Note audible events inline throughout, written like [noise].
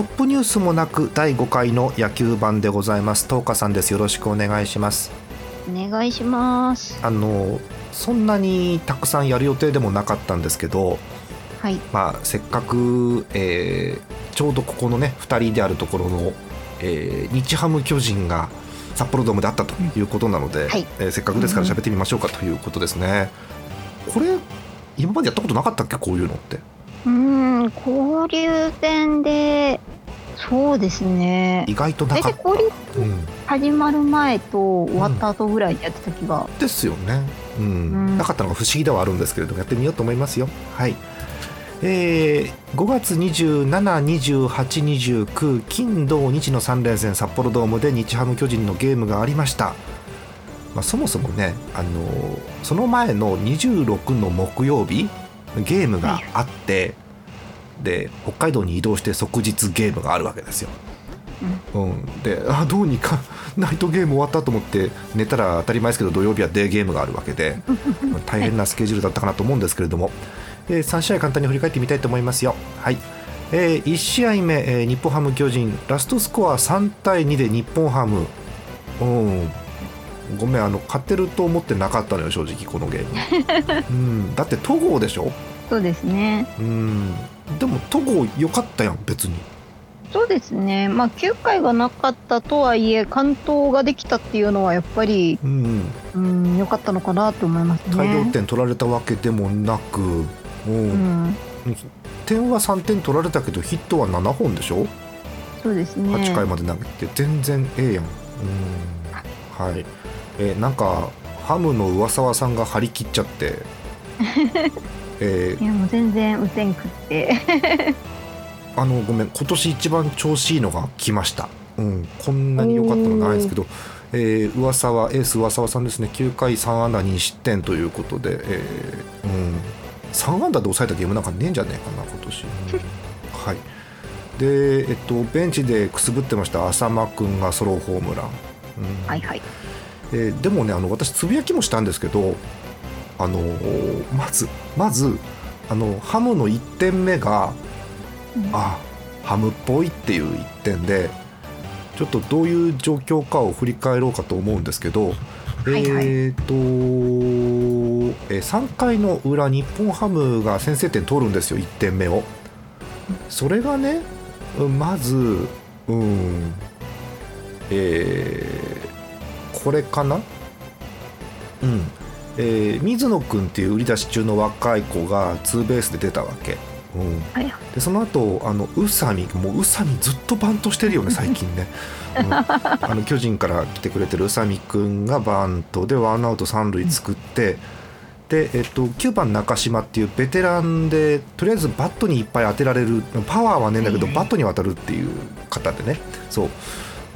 トップニュースもなく第5回の野球版でございます。東花さんです。よろしくお願いします。お願いします。あのそんなにたくさんやる予定でもなかったんですけど、はい。まあ、せっかく、えー、ちょうどここのね2人であるところの、えー、日ハム巨人が札幌ドームであったということなので、はい。えーせっかくですから喋ってみましょうかということですね。これ今までやったことなかったっけ？こういうのって。うーん交流戦でそうですね。意外とな大かった。始まる前と終わった後ぐらいでやってた気が、ですよね、うん。うん。なかったのが不思議ではあるんですけれどもやってみようと思いますよ。はい。えー、5月272829金土日の3連戦札幌ドームで日ハム巨人のゲームがありました、まあ、そもそもね、あのーその前の26の木曜日ゲームがあって、で北海道に移動して即日ゲームがあるわけですよ。うん、であどうにか [laughs] ナイトゲーム終わったと思って寝たら当たり前ですけど土曜日はデーゲームがあるわけでまあ [laughs] 大変なスケジュールだったかなと思うんですけれども、えー3試合簡単に振り返ってみたいと思いますよ。はい。え1試合目、えー日本ハム巨人ラストスコア3対2で日本ハム、うん、ごめんあの勝てると思ってなかったのよ正直このゲーム、[laughs] うん、だって戸郷でしょ、そうですね。うん、でも戸郷良かったやん別に。そうですね。まあ9回がなかったとはいえ完投ができたっていうのはやっぱりうんうん。良かったのかなと思いますね。大量点取られたわけでもなく、うん。うん。点は3点取られたけどヒットは7本でしょ、そうですね。8回まで投げて全然ええやん。うん。はい。えーなんかハムの上沢さんが張り切っちゃって [laughs] えー。いやもう全然打てんくって。[laughs] あのごめん今年一番調子いいのが来ました、うん、こんなに良かったのないですけど、えー、上沢エース上沢さんですね。9回3安打2失点ということで、えーうん、3安打で抑えたゲームなんかねえんじゃねえかな今年、う [laughs] んはい。で、えっと、ベンチでくすぶってました浅間君がソロホームラン、うん。はいはい。えーでもねあの私つぶやきもしたんですけどあのーまずまずあのハムの1点目が、うん。あハムっぽいっていう1点でちょっとどういう状況かを振り返ろうかと思うんですけど、はいはい。えっ、と、えー3回の裏日本ハムが先制点取るんですよ1点目を。それがねうんまずうんえーこれかな？うんえー水野君っていう売り出し中の若い子がツーベースで出たわけ、うん、でその後あの宇佐美もう宇佐美ずっとバントしてるよね最近ね、うん。あの巨人から来てくれてる宇佐美君がバントでワンアウト三塁作って、で、えっと、9番中島っていうベテランでとりあえずバットにいっぱい当てられるパワーはねえんだけどバットに当たるっていう方でね。そう。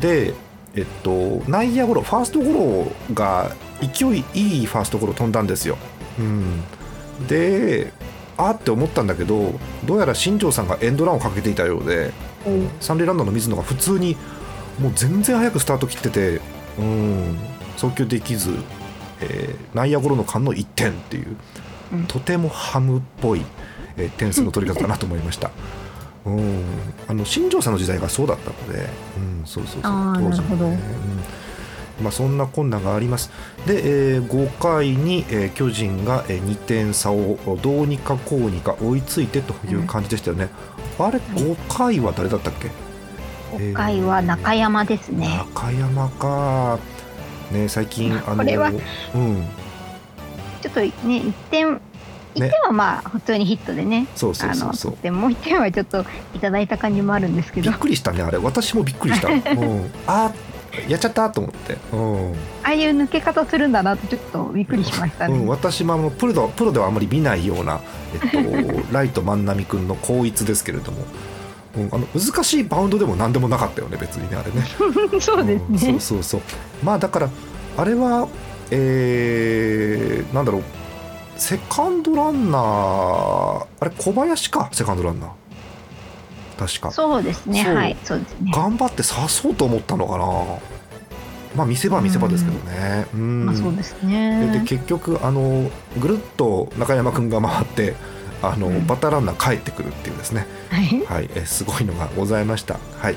でえっと内野ゴロファーストゴロが勢いいいファーストゴロ飛んだんですよ、うん、であーって思ったんだけどどうやら新庄さんがエンドランをかけていたようで三塁ランナーの水野が普通にもう全然早くスタート切ってて、うん、送球できず、えー内野ゴロの間の1点っていう、うん。とてもハムっぽい、えー点数の取り方だなと思いました。[laughs] うん、あの新庄さんの時代がそうだったので、うん、そうそうそう。当時のなるほど。うんまあ、そんな困難があります。で、えー5回に、えー巨人が、えー2点差をどうにかこうにか追いついてという感じでしたよね、あれ5回は誰だったっけ？5回は中山ですね、中山か。ね最近あのこれはうん。ちょっとね1点1点はまあ普通にヒットでね。そうそうそうでもう1点はちょっといただいた感じもあるんですけど。びっくりしたねあれ。私もびっくりした、[laughs] うん、あやっちゃったと思って、うん。ああいう抜け方するんだなってちょっとびっくりしましたね、うん、私もあのプロプロではあまり見ないような、えっと、[laughs] ライト万波君の後逸ですけれども、うん、あの難しいバウンドでも何でもなかったよね別にねあれね。[laughs] そうですね、ん。そうそうそう。まあだからあれはえー、なんだろう。セカンドランナーあれ小林かセカンドランナー確か。そうですね。はい。そうですね。頑張って刺そうと思ったのかな。まあ見せ場見せ場ですけどね。うん。まあそうですでね。で結局あのぐるっと中山君が回ってあの、うん。バッターランナー帰ってくるっていうですね。はい。はい、えーすごいのがございました。はい。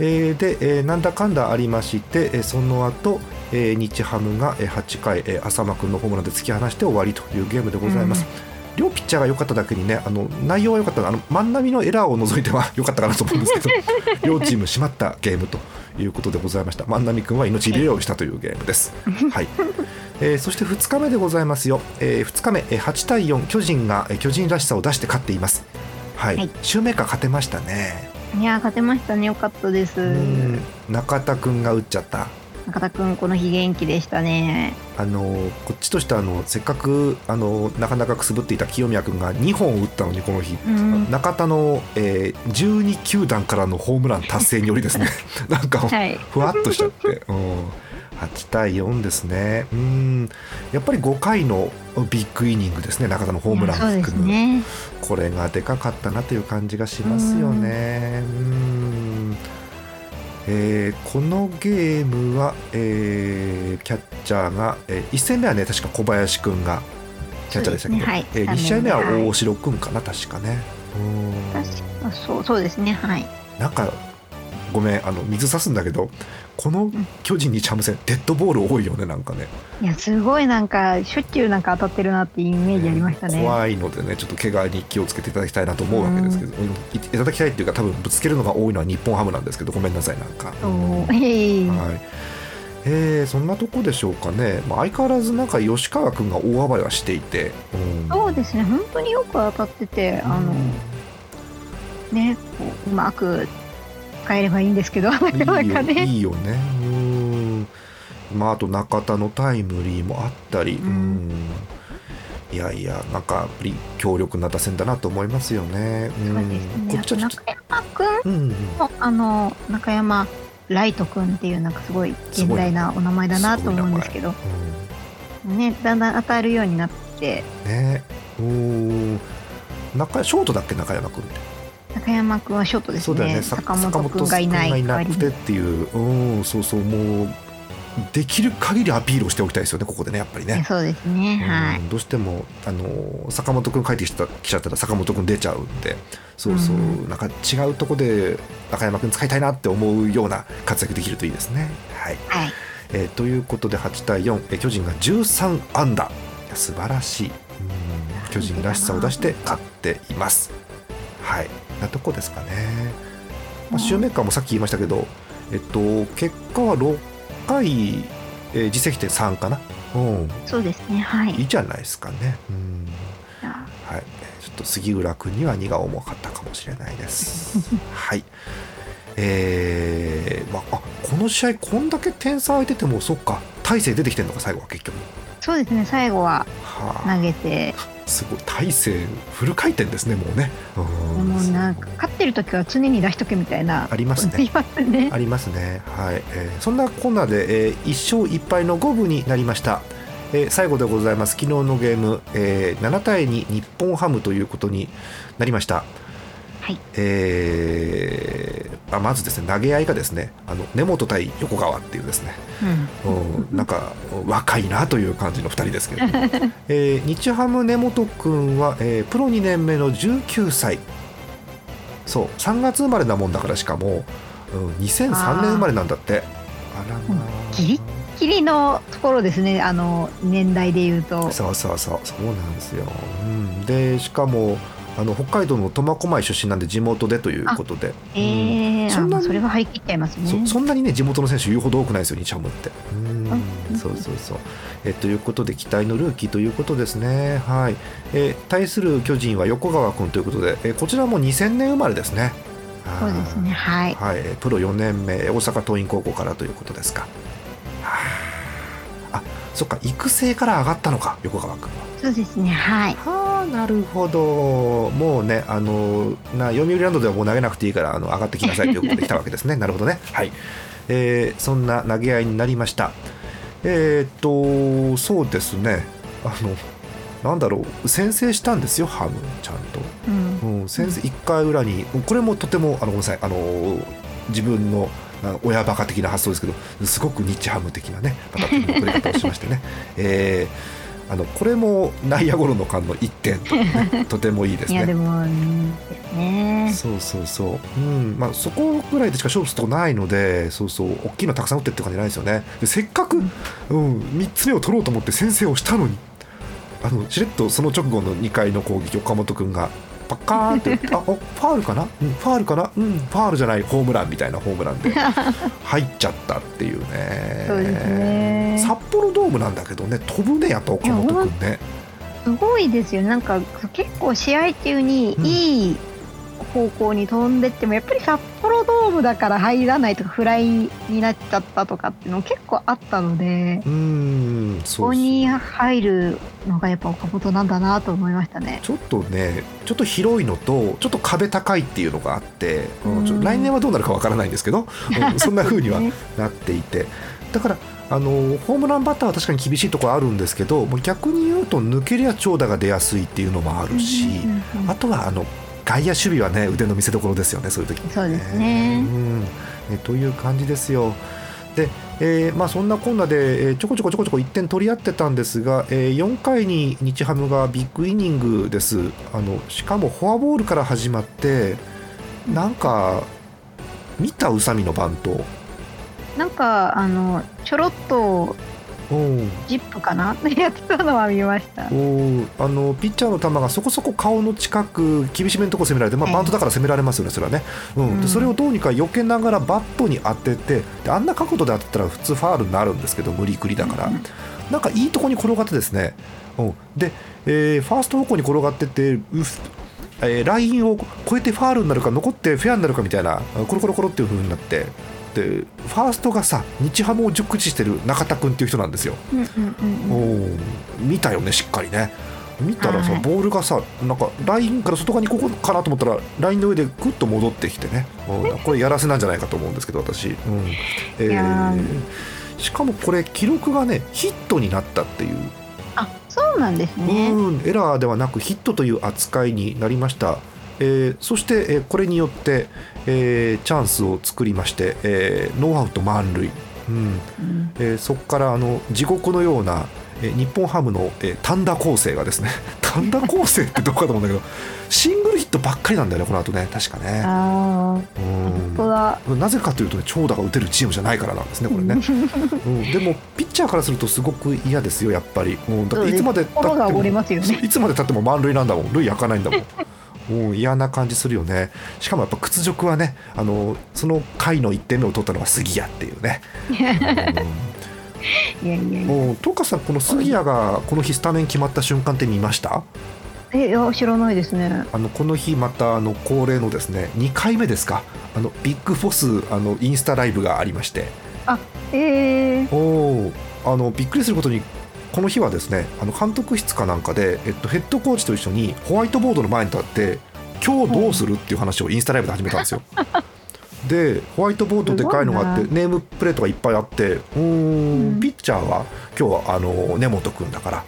えーで、えーなんだかんだありまして、えーその後、えー日ハムがえー8回、えー浅間君のホームランで突き放して終わりというゲームでございます。両ピッチャーが良かっただけにねあの内容は良かった。あの万波のエラーを除いては [laughs] 良かったかなと思うんですけど [laughs] 両チーム締まったゲームということでございました。万波君は命拾いをしたというゲームです。はい。えーそして2日目でございますよ、え2日目、えー8対4巨人が、えー巨人らしさを出して勝っています。はい、はい。シューメーカー勝てましたね。いやー勝てましたね。よかったです。うん。中田君が打っちゃった。中田くんこの日元気でしたね。あのこっちとしてはあのせっかくあのなかなかくすぶっていた清宮君が2本打ったのにこの日、うん。中田の、えー12球団からのホームラン達成によりですね。[laughs] なんかはい。ふわっとしちゃって、うん、8対4ですね。うん。やっぱり5回のビッグイニングですね。中田のホームラン含む、ね。これがでかかったなという感じがしますよね。うんえーこのゲームは、えーキャッチャーが、え1戦目はね確か小林君がキャッチャーでしたけ？ど、ね。はい。え2試合目ははい大城君かな？確かね。うん確かそうそうですね。はい。なんかごめんあの水差すんだけどこの巨人日ハム戦デッドボール多いよねなんかね。いやすごいなんかしょっちゅうなんか当たってるなっていうイメージありましたね、怖いのでねちょっと怪我に気をつけていただきたいなと思うわけですけど、うん。いいただきたいっていうか多分ぶつけるのが多いのは日本ハムなんですけどごめんなさいなんか。そうええ。はい。えーそんなとこでしょうかね、まあ、相変わらずなんか吉川君が大暴れはしていて、うん。そうですね。本当によく当たっててあのねこううまく変えればいいんですけどなかなかいいよね。いいよね。うん。まああと中田のタイムリーもあったり、うん。うん。いやいやなんかやっぱり強力な打線だなと思いますよね。うん。そうですね。中山くんうんうん。もあの中山ライトくんっていうなんかすごい現代なお名前だなと思うんですけど。ねだんだん当たるようになって。うん。ね。うん中ショートだっけ中山君って。中山くんはショートですね。そうだよね。さ坂本くんがいないなくてっていう。うんそうそう。もうできる限りアピールをしておきたいですよねここでねやっぱりね。そうですね。はい。うんどうしてもあの坂本君帰ってきたきちゃったら坂本君出ちゃうんでそうそう、うん。なんか違うとこで中山君使いたいなって思うような活躍できるといいですね。はい。はい。えーということで8対4、えー巨人が13安打素晴らしい。うん巨人らしさを出して勝っています。はいなとこですかね。まあ、シューメーカーもさっき言いましたけど、えっと、結果は6回、えー実績点3かな。うんそうですねはいいいじゃないですかね。うんはい、えーちょっと杉浦君には荷が重かったかもしれないです。[laughs] はい。えーまあ、あこの試合こんだけ点差空いててもそっか大勢出てきてるのか最後は結局。あそうですね最後はは投げてあ、すごい大勢フル回転ですねもうね。うんもうなんか勝ってる時は常に出しとけみたいなありますねありますねありますね。はい、えーそんなこんなで、えー、1勝1敗の五分になりました。えー最後でございます昨日のゲーム、えー7対2日本ハムということになりました。はい。えーあまずですね投げ合いがですねあの根本対横川っていうですね、うん。うん、なんか若いなという感じの2人ですけど、[laughs] えー日ハム根本君は、えープロ2年目の19歳。そう3月生まれなもんだからしかも、うん、2003年生まれなんだって。あらまあ。ギリきりのところですねあの年代で言うと。そうそうそうそうなんですよ、うん、でしかもあの北海道の苫小牧出身なんで地元でということで。えー、あそんなにそれは張り切っちゃいますね。そそんなにね地元の選手言うほど多くないですよ日ハムって。うそうそうそう。えということで期待のルーキーということですね。はい、えー対する巨人は横川君ということで、えーこちらも2000年生まれですね。そうですね。はい、はい、プロ4年目大阪桐蔭高校からということですか。はああそっか育成から上がったのか横川君は。そうですねはい。はあなるほど。もうねあのな読売ランドではもう投げなくていいからあの上がってきなさいということで来たわけですね。[laughs] なるほどね。はい、えーそんな投げ合いになりました。えーっとそうですね。あのなんだろう。先制したんですよハムちゃんと。うん。うん、先生1回裏に。これもとてもあのごめんなさい。あの自分のあ親バカ的な発想ですけどすごく日ハム的なねバタッとの取り方をしましてね、[laughs] えーあのこれも内野ゴロの間の1点と,、ね、[laughs] とてもいいですいやでね。もうんですね。そうそうそう、うんまあ、そこぐらいでしか勝負するとこないのでそうそう大きいのたくさん打ってって感じないですよね。でせっかく、うん、3つ目を取ろうと思って先制をしたのにあのしれっとその直後の2回の攻撃岡本君がパッカーンってあおファールかな、うん、ファールかな？うん。ファールじゃないホームランみたいなホームランで [laughs] 入っちゃったっていうね。そうですね。札幌ドームなんだけどね飛ぶねやっぱ岡本君ね。すごいですよ。なんか結構試合中にうん。いい方向に飛んでってもやっぱり札幌ドームだから入らないとかフライになっちゃったとかっていうの結構あったのでうーんこそうこに入るのがやっぱ岡本なんだなと思いましたね。ちょっとねちょっと広いのとちょっと壁高いっていうのがあって、うん来年はどうなるかわからないんですけど、うん [laughs] そんな風にはなっていて。だからあのホームランバッターは確かに厳しいところあるんですけど逆に言うと抜けりゃ長打が出やすいっていうのもあるし、あとはあの外野守備はね腕の見せ所ですよねそういう時。に、そうですね。うん。ねという感じですよ。で、えーまあ、そんなこんなで、えーちょこちょこちょこちょこ1点取り合ってたんですが、えー4回に日ハムがビッグイニングです。あのしかもフォアボールから始まってなんか見た宇佐美のバント、なんかあのちょろっとうんジップかな？やってたのは見ました。おあのピッチャーの球がそこそこ顔の近く厳しめのとこ攻められて、まあ、ええ。バントだから攻められますよね、それはね、うん。うん。でそれをどうにか避けながらバットに当ててであんな角度で当てたら普通ファールになるんですけど無理くりだから、うん。なんかいいとこに転がってですね、うん、で、えーファースト方向に転がっててうえーラインを越えてファールになるか残ってフェアになるかみたいなコロコロコロっていう風になってでファーストがさ日ハムを熟知してる中田君っていう人なんですよ。見たよねしっかりね。見たらさ、はいボールがさなんかラインから外側にここかなと思ったらラインの上でグッと戻ってきてね、うんこれやらせなんじゃないかと思うんですけど私、うん。えー。ーしかもこれ記録がねヒットになったっていう、あそうなんですね。うんエラーではなくヒットという扱いになりました、えーそして、えーこれによって、えーチャンスを作りまして、えーノーアウト満塁、うん、うん。えーそこからあの地獄のような、えー日本ハムの、えー単打構成がですね [laughs] 単打構成ってどうかと思うんだけど [laughs] シングルヒットばっかりなんだよねこの後ね。確かね。ああうん。本当だ。なぜかというとね長打が打てるチームじゃないからなんですねこれね、[laughs] うん、でもピッチャーからするとすごく嫌ですよやっぱり、うん、だっていつまで経っても。いつまで経っても満塁なんだもん。塁開かないんだもんうん、嫌な感じするよね。しかもやっぱ屈辱はねあのその回の1点目を取ったのが杉谷っていうね、[laughs] いやいやいや。もうトカさんこの杉谷がこの日スタメン決まった瞬間って見ました？えいや知らないですね。あのこの日またあの恒例のですね2回目ですか？あのビッグフォスあのインスタライブがありまして。えー、おーあのびっくりすることにこの日はですねあの監督室かなんかで、えっと、ヘッドコーチと一緒にホワイトボードの前に立って今日どうするっていう話をインスタライブで始めたんですよ。[laughs] でホワイトボードでかいのがあっすてネームプレートがいっぱいあってうんんピッチャーは今日はあの根本君だから。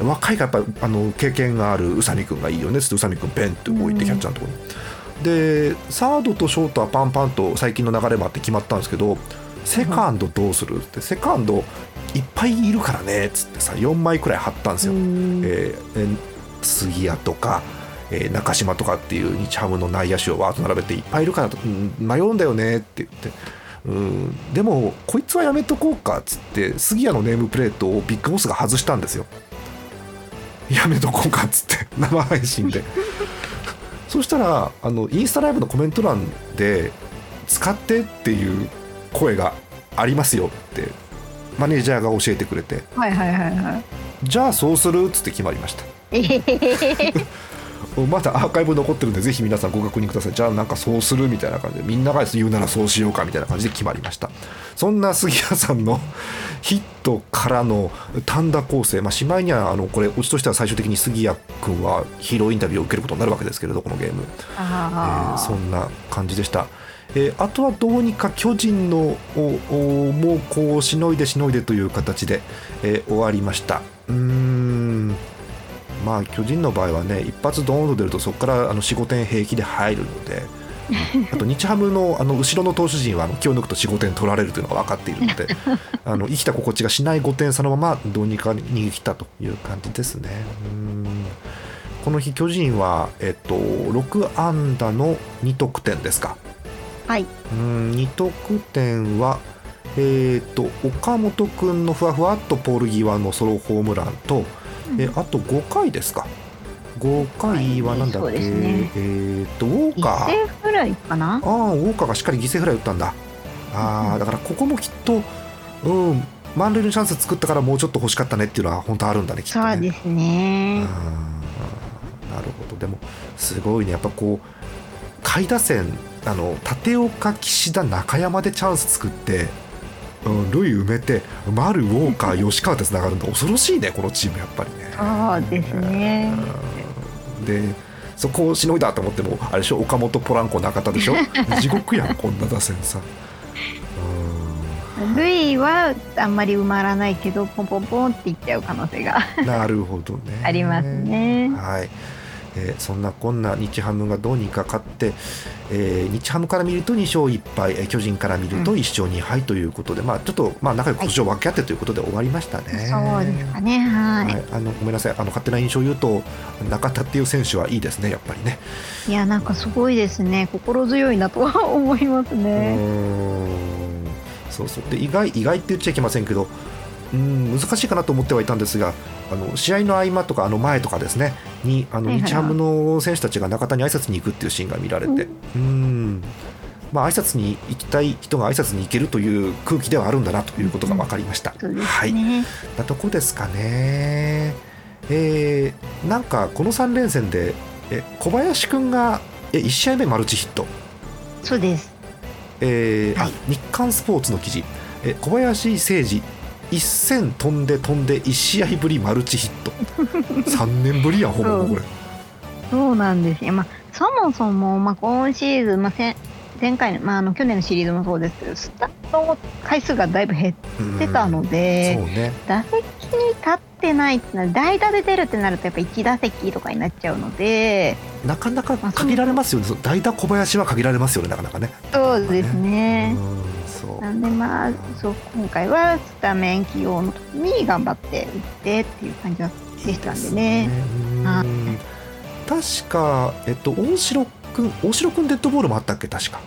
うん、若いからやっぱあの経験がある宇佐美君がいいよねっつって宇佐美君ペンって置いてキャッチャーのところに。でサードとショートはパンパンと最近の流れもあって決まったんですけどセカンドどうするってセカンドいっぱいいるからねっつってさ4枚くらい貼ったんですよ。えー杉谷とか、えー中島とかっていう日ハムの内野手をわーっと並べていっぱいいるからと、うん迷うんだよねって言って。うんでもこいつはやめとこうかっつって杉谷のネームプレートをビッグボスが外したんですよやめとこうかっつって生配信で [laughs] そしたらあのインスタライブのコメント欄で使ってっていう声がありますよってマネージャーが教えてくれて。はいはいはいはい。じゃあそうするっつって決まりました。[laughs] まだアーカイブ残ってるんでぜひ皆さんご確認ください。じゃあなんかそうするみたいな感じでみんなが言うならそうしようかみたいな感じで決まりました。そんな杉谷さんの [laughs] ヒットからの単打構成、まあ、しまいにはあのこれうちとしては最終的に杉谷君はヒーローインタビューを受けることになるわけですけれどこのゲーム、えー、そんな感じでした。えー、あとはどうにか巨人のもうこうしのいでしのいでという形で、えー、終わりましたうーんまあ巨人の場合はね一発ドーンと出るとそこからあの45点平気で入るのであと日ハムのあの後ろの投手陣は気を抜くと45点取られるというのが分かっているのであの生きた心地がしない5点差のままどうにか逃げ切ったという感じですね。この日巨人は、えっと、6安打の2得点ですか。はい、うん2得点は、えーと、岡本君のふわふわっとポール際のソロホームランと、うん、えあと5回ですか。5回はなんだっけ、ね、えーと、ウォーカー。犠牲フライかな？ああウォーカーがしっかり犠牲フライ打ったんだ。あ、うん、だからここもきっとうん満塁のチャンス作ったからもうちょっと欲しかったねっていうのは本当あるんだねきっとね。そうですね。なるほど。でもすごいね。やっぱこう下位打線あの立岡岸田中山でチャンス作って、うん、塁埋めて丸ウォーカー吉川でつながるんだ恐ろしいねこのチームやっぱりね。そうですね、でそこをしのいだと思ってもあれでしょ岡本ポランコ中田でしょ？[laughs] 地獄やんこんな打線さ。塁はあんまり埋まらないけどポンポンポンっていっちゃう可能性が。なるほどね。[laughs] ありますね。はいえー、そんなこんな日ハムがどうにか勝って、えー、日ハムから見ると2勝1敗、えー、巨人から見ると1勝2敗ということで、うん、まあ、ちょっと、まあ、仲良く星を分け合ってということで終わりましたね。そうですかね、はい、はい、あのごめんなさい。あの勝手な印象を言うと中田っていう選手はいいですねやっぱりね。いやなんかすごいですね。心強いなとは [laughs] 思いますね。そうそう。で意外意外って言っちゃいけませんけどうん難しいかなと思ってはいたんですがあの試合の合間とかあの前とかですねにあの日ハムの選手たちが中田に挨拶に行くっていうシーンが見られてうん。まあ挨拶に行きたい人が挨拶に行けるという空気ではあるんだなということが分かりました。うん、はい、なとこですかね。えー、なんかこの3連戦でえ小林君がえ1試合目マルチヒット。そうです、えー、はい、あ日刊スポーツの記事。え小林誠司一戦飛んで飛んで1試合ぶりマルチヒット。[laughs] 3年ぶりやんほぼこれ。そう。なんですよ、まあ、そもそも、まあ、今シーズン、まあ、前回、まあ、あの去年のシリーズもそうですけどスタート回数がだいぶ減ってたので、ね、打席に立ってないってな代打で出るってなるとやっぱ1打席とかになっちゃうのでなかなか限られますよね、まあ、代打小林は限られますよねなかなかね。そうですね、なんでまあそう今回はスタメン起用の時に頑張って打ってっていう感じでしたんでね。いいでね確か、えっと、大城君大城君デッドボールもあったっけ？確か。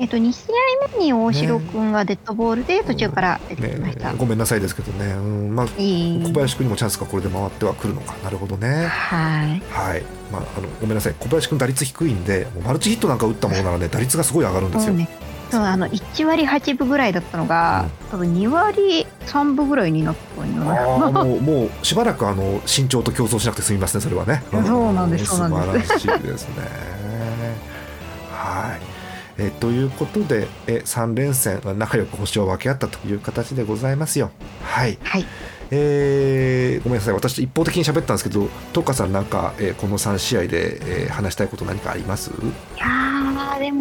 えっと、2試合目に大城君がデッドボールで途中から出てきました、ね、ごめんなさいですけどね、うん。まあ、小林君にもチャンスがこれで回ってはくるのか。なるほどね。はい、はい。まあ、あのごめんなさい。小林君打率低いんでマルチヒットなんか打ったものならね打率がすごい上がるんですよ、ね、そうあの1割8分ぐらいだったのが、うん、多分2割3分ぐらいになったあもうもうしばらくあの身長と競争しなくて済みますねそれはね。[laughs] そうなんです素晴らしいですね。はい。えということでえ3連戦仲良く星を分け合ったという形でございますよ。はい、はい。えー、ごめんなさい。私一方的に喋ったんですけどトカさんなんか、えー、この3試合で、えー、話したいこと何かあります？いや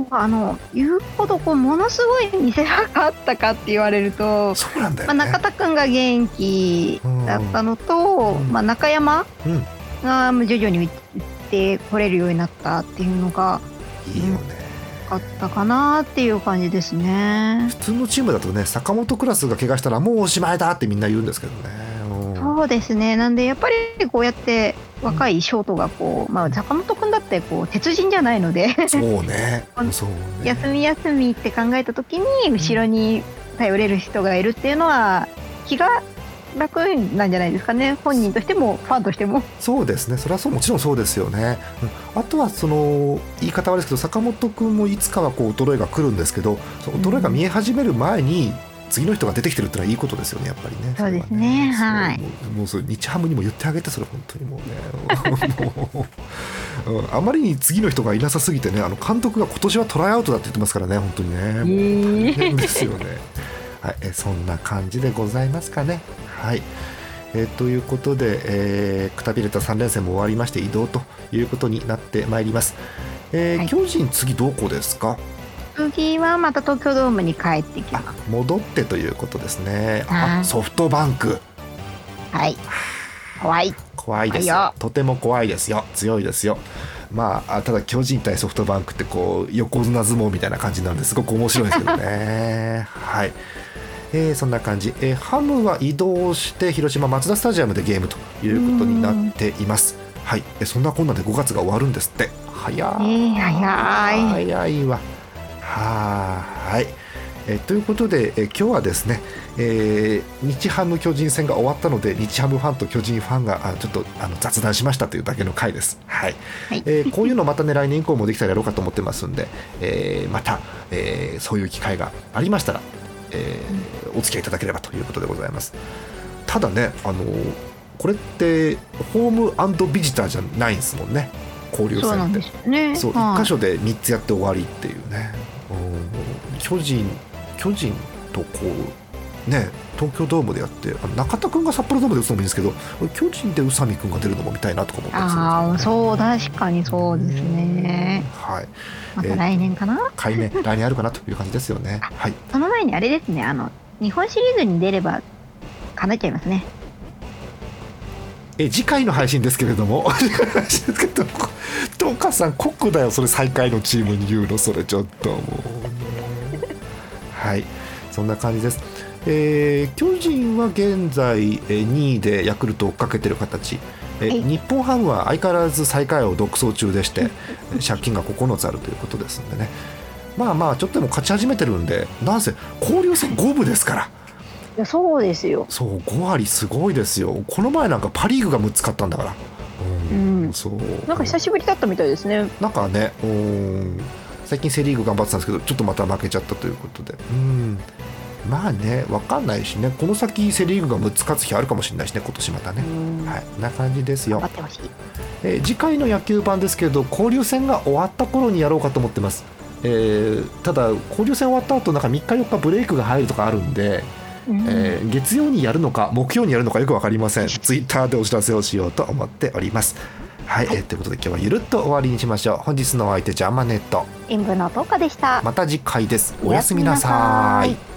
あの言うほどこうものすごい見せ場があったかって言われるとそうなんだよ、ね、まあ、中田君が元気だったのと、うん、まあ、中山が徐々に打ってこれるようになったっていうのがいいよね、かったかなっていう感じですね。普通のチームだとね坂本クラスが怪我したらもうおしまいだってみんな言うんですけどねそうですね。なんでやっぱりこうやって若いショートがこう、まあ、坂本君だってこう鉄人じゃないので。そうね。[laughs] そうね。休み休みって考えた時に後ろに頼れる人がいるっていうのは気が楽なんじゃないですかね。本人としてもファンとしても。そうですね。それはそうもちろんそうですよね、うん、あとはその言い方悪いですけど坂本君もいつかはこう衰えが来るんですけど衰えが見え始める前に次の人が出てきてるってのはいいことですよねやっぱりね。そうですね、ね、はい。もうそ日ハムにも言ってあげてそれ本当にもう。ね [laughs] あまりに次の人がいなさすぎてねあの監督が今年はトライアウトだって言ってますからね本当にね。もう大変ですよね、はい、えそんな感じでございますかね。はい。えー、ということで、えー、くたびれた3連戦も終わりまして移動ということになってまいります、えー、はい、巨人次どこですか？次はまた東京ドームに帰ってきます。戻ってということですね。あソフトバンク。はい。怖い。怖いですよ。とても怖いですよ。強いですよ。まあただ巨人対ソフトバンクってこう横綱相撲みたいな感じなんですごく面白いですけどね。[laughs] はい。えー、そんな感じ、えー、ハムは移動して広島マツダスタジアムでゲームということになっています。はい、えそんなこんなで5月が終わるんですって。早い、えー、早い。早いわはい。えということで、え今日はですね、えー、日ハム巨人戦が終わったので日ハムファンと巨人ファンがあちょっとあの雑談しましたというだけの回です。はい、はい、えー、こういうのまたね来年以降もできたらやろうかと思ってますんで、えー、また、えー、そういう機会がありましたら、えー、お付き合いいただければということでございます。ただね、あのこれってホームビジターじゃないんですもんね交流戦って。そう、ね、そう1箇所で3つやって終わりっていうね。巨人巨人とこうね東京ドームでやって中田君が札幌ドームで打つのもいいんですけど巨人で宇佐美君が出るのも見たいなとか思ってああそう確かにそうですね。はい。また来年かな、えー、来年 [laughs] 来年あるかなという感じですよね。はい。その前にあれですね。あの日本シリーズに出れば叶っちゃいますねえ次回の配信ですけれども。[laughs] トカさん国だよ。それ最下位のチームに言うのそれちょっと。もう。はい。そんな感じです。えー、巨人は現在2位でヤクルトを追っかけてる形、え日本ハムは相変わらず最下位を独走中でして借金が9つあるということですんでね。まあまあちょっとでも勝ち始めてるんでなんせ交流戦5分ですから。いやそうですよ。そう5割すごいですよ。この前なんかパ・リーグが6つ勝ったんだから。うん、そう。なんか久しぶりだったみたいですね。なんかねうん。最近セ・リーグ頑張ってたんですけどちょっとまた負けちゃったということで。うん。まあね分かんないしね。この先セ・リーグが6つ勝つ日あるかもしれないしね今年またね。はい。な感じですよ。えー、次回の野球版ですけど交流戦が終わった頃にやろうかと思ってます、えー、ただ交流戦終わった後なんか3日4日ブレイクが入るとかあるんでえー、月曜にやるのか木曜にやるのかよく分かりません。ツイッターでお知らせをしようと思っております。はい、はい、えー、ということで今日はゆるっと終わりにしましょう。本日のお相手ジャーマネット。演舞の10日でした。また次回です。おやすみなさい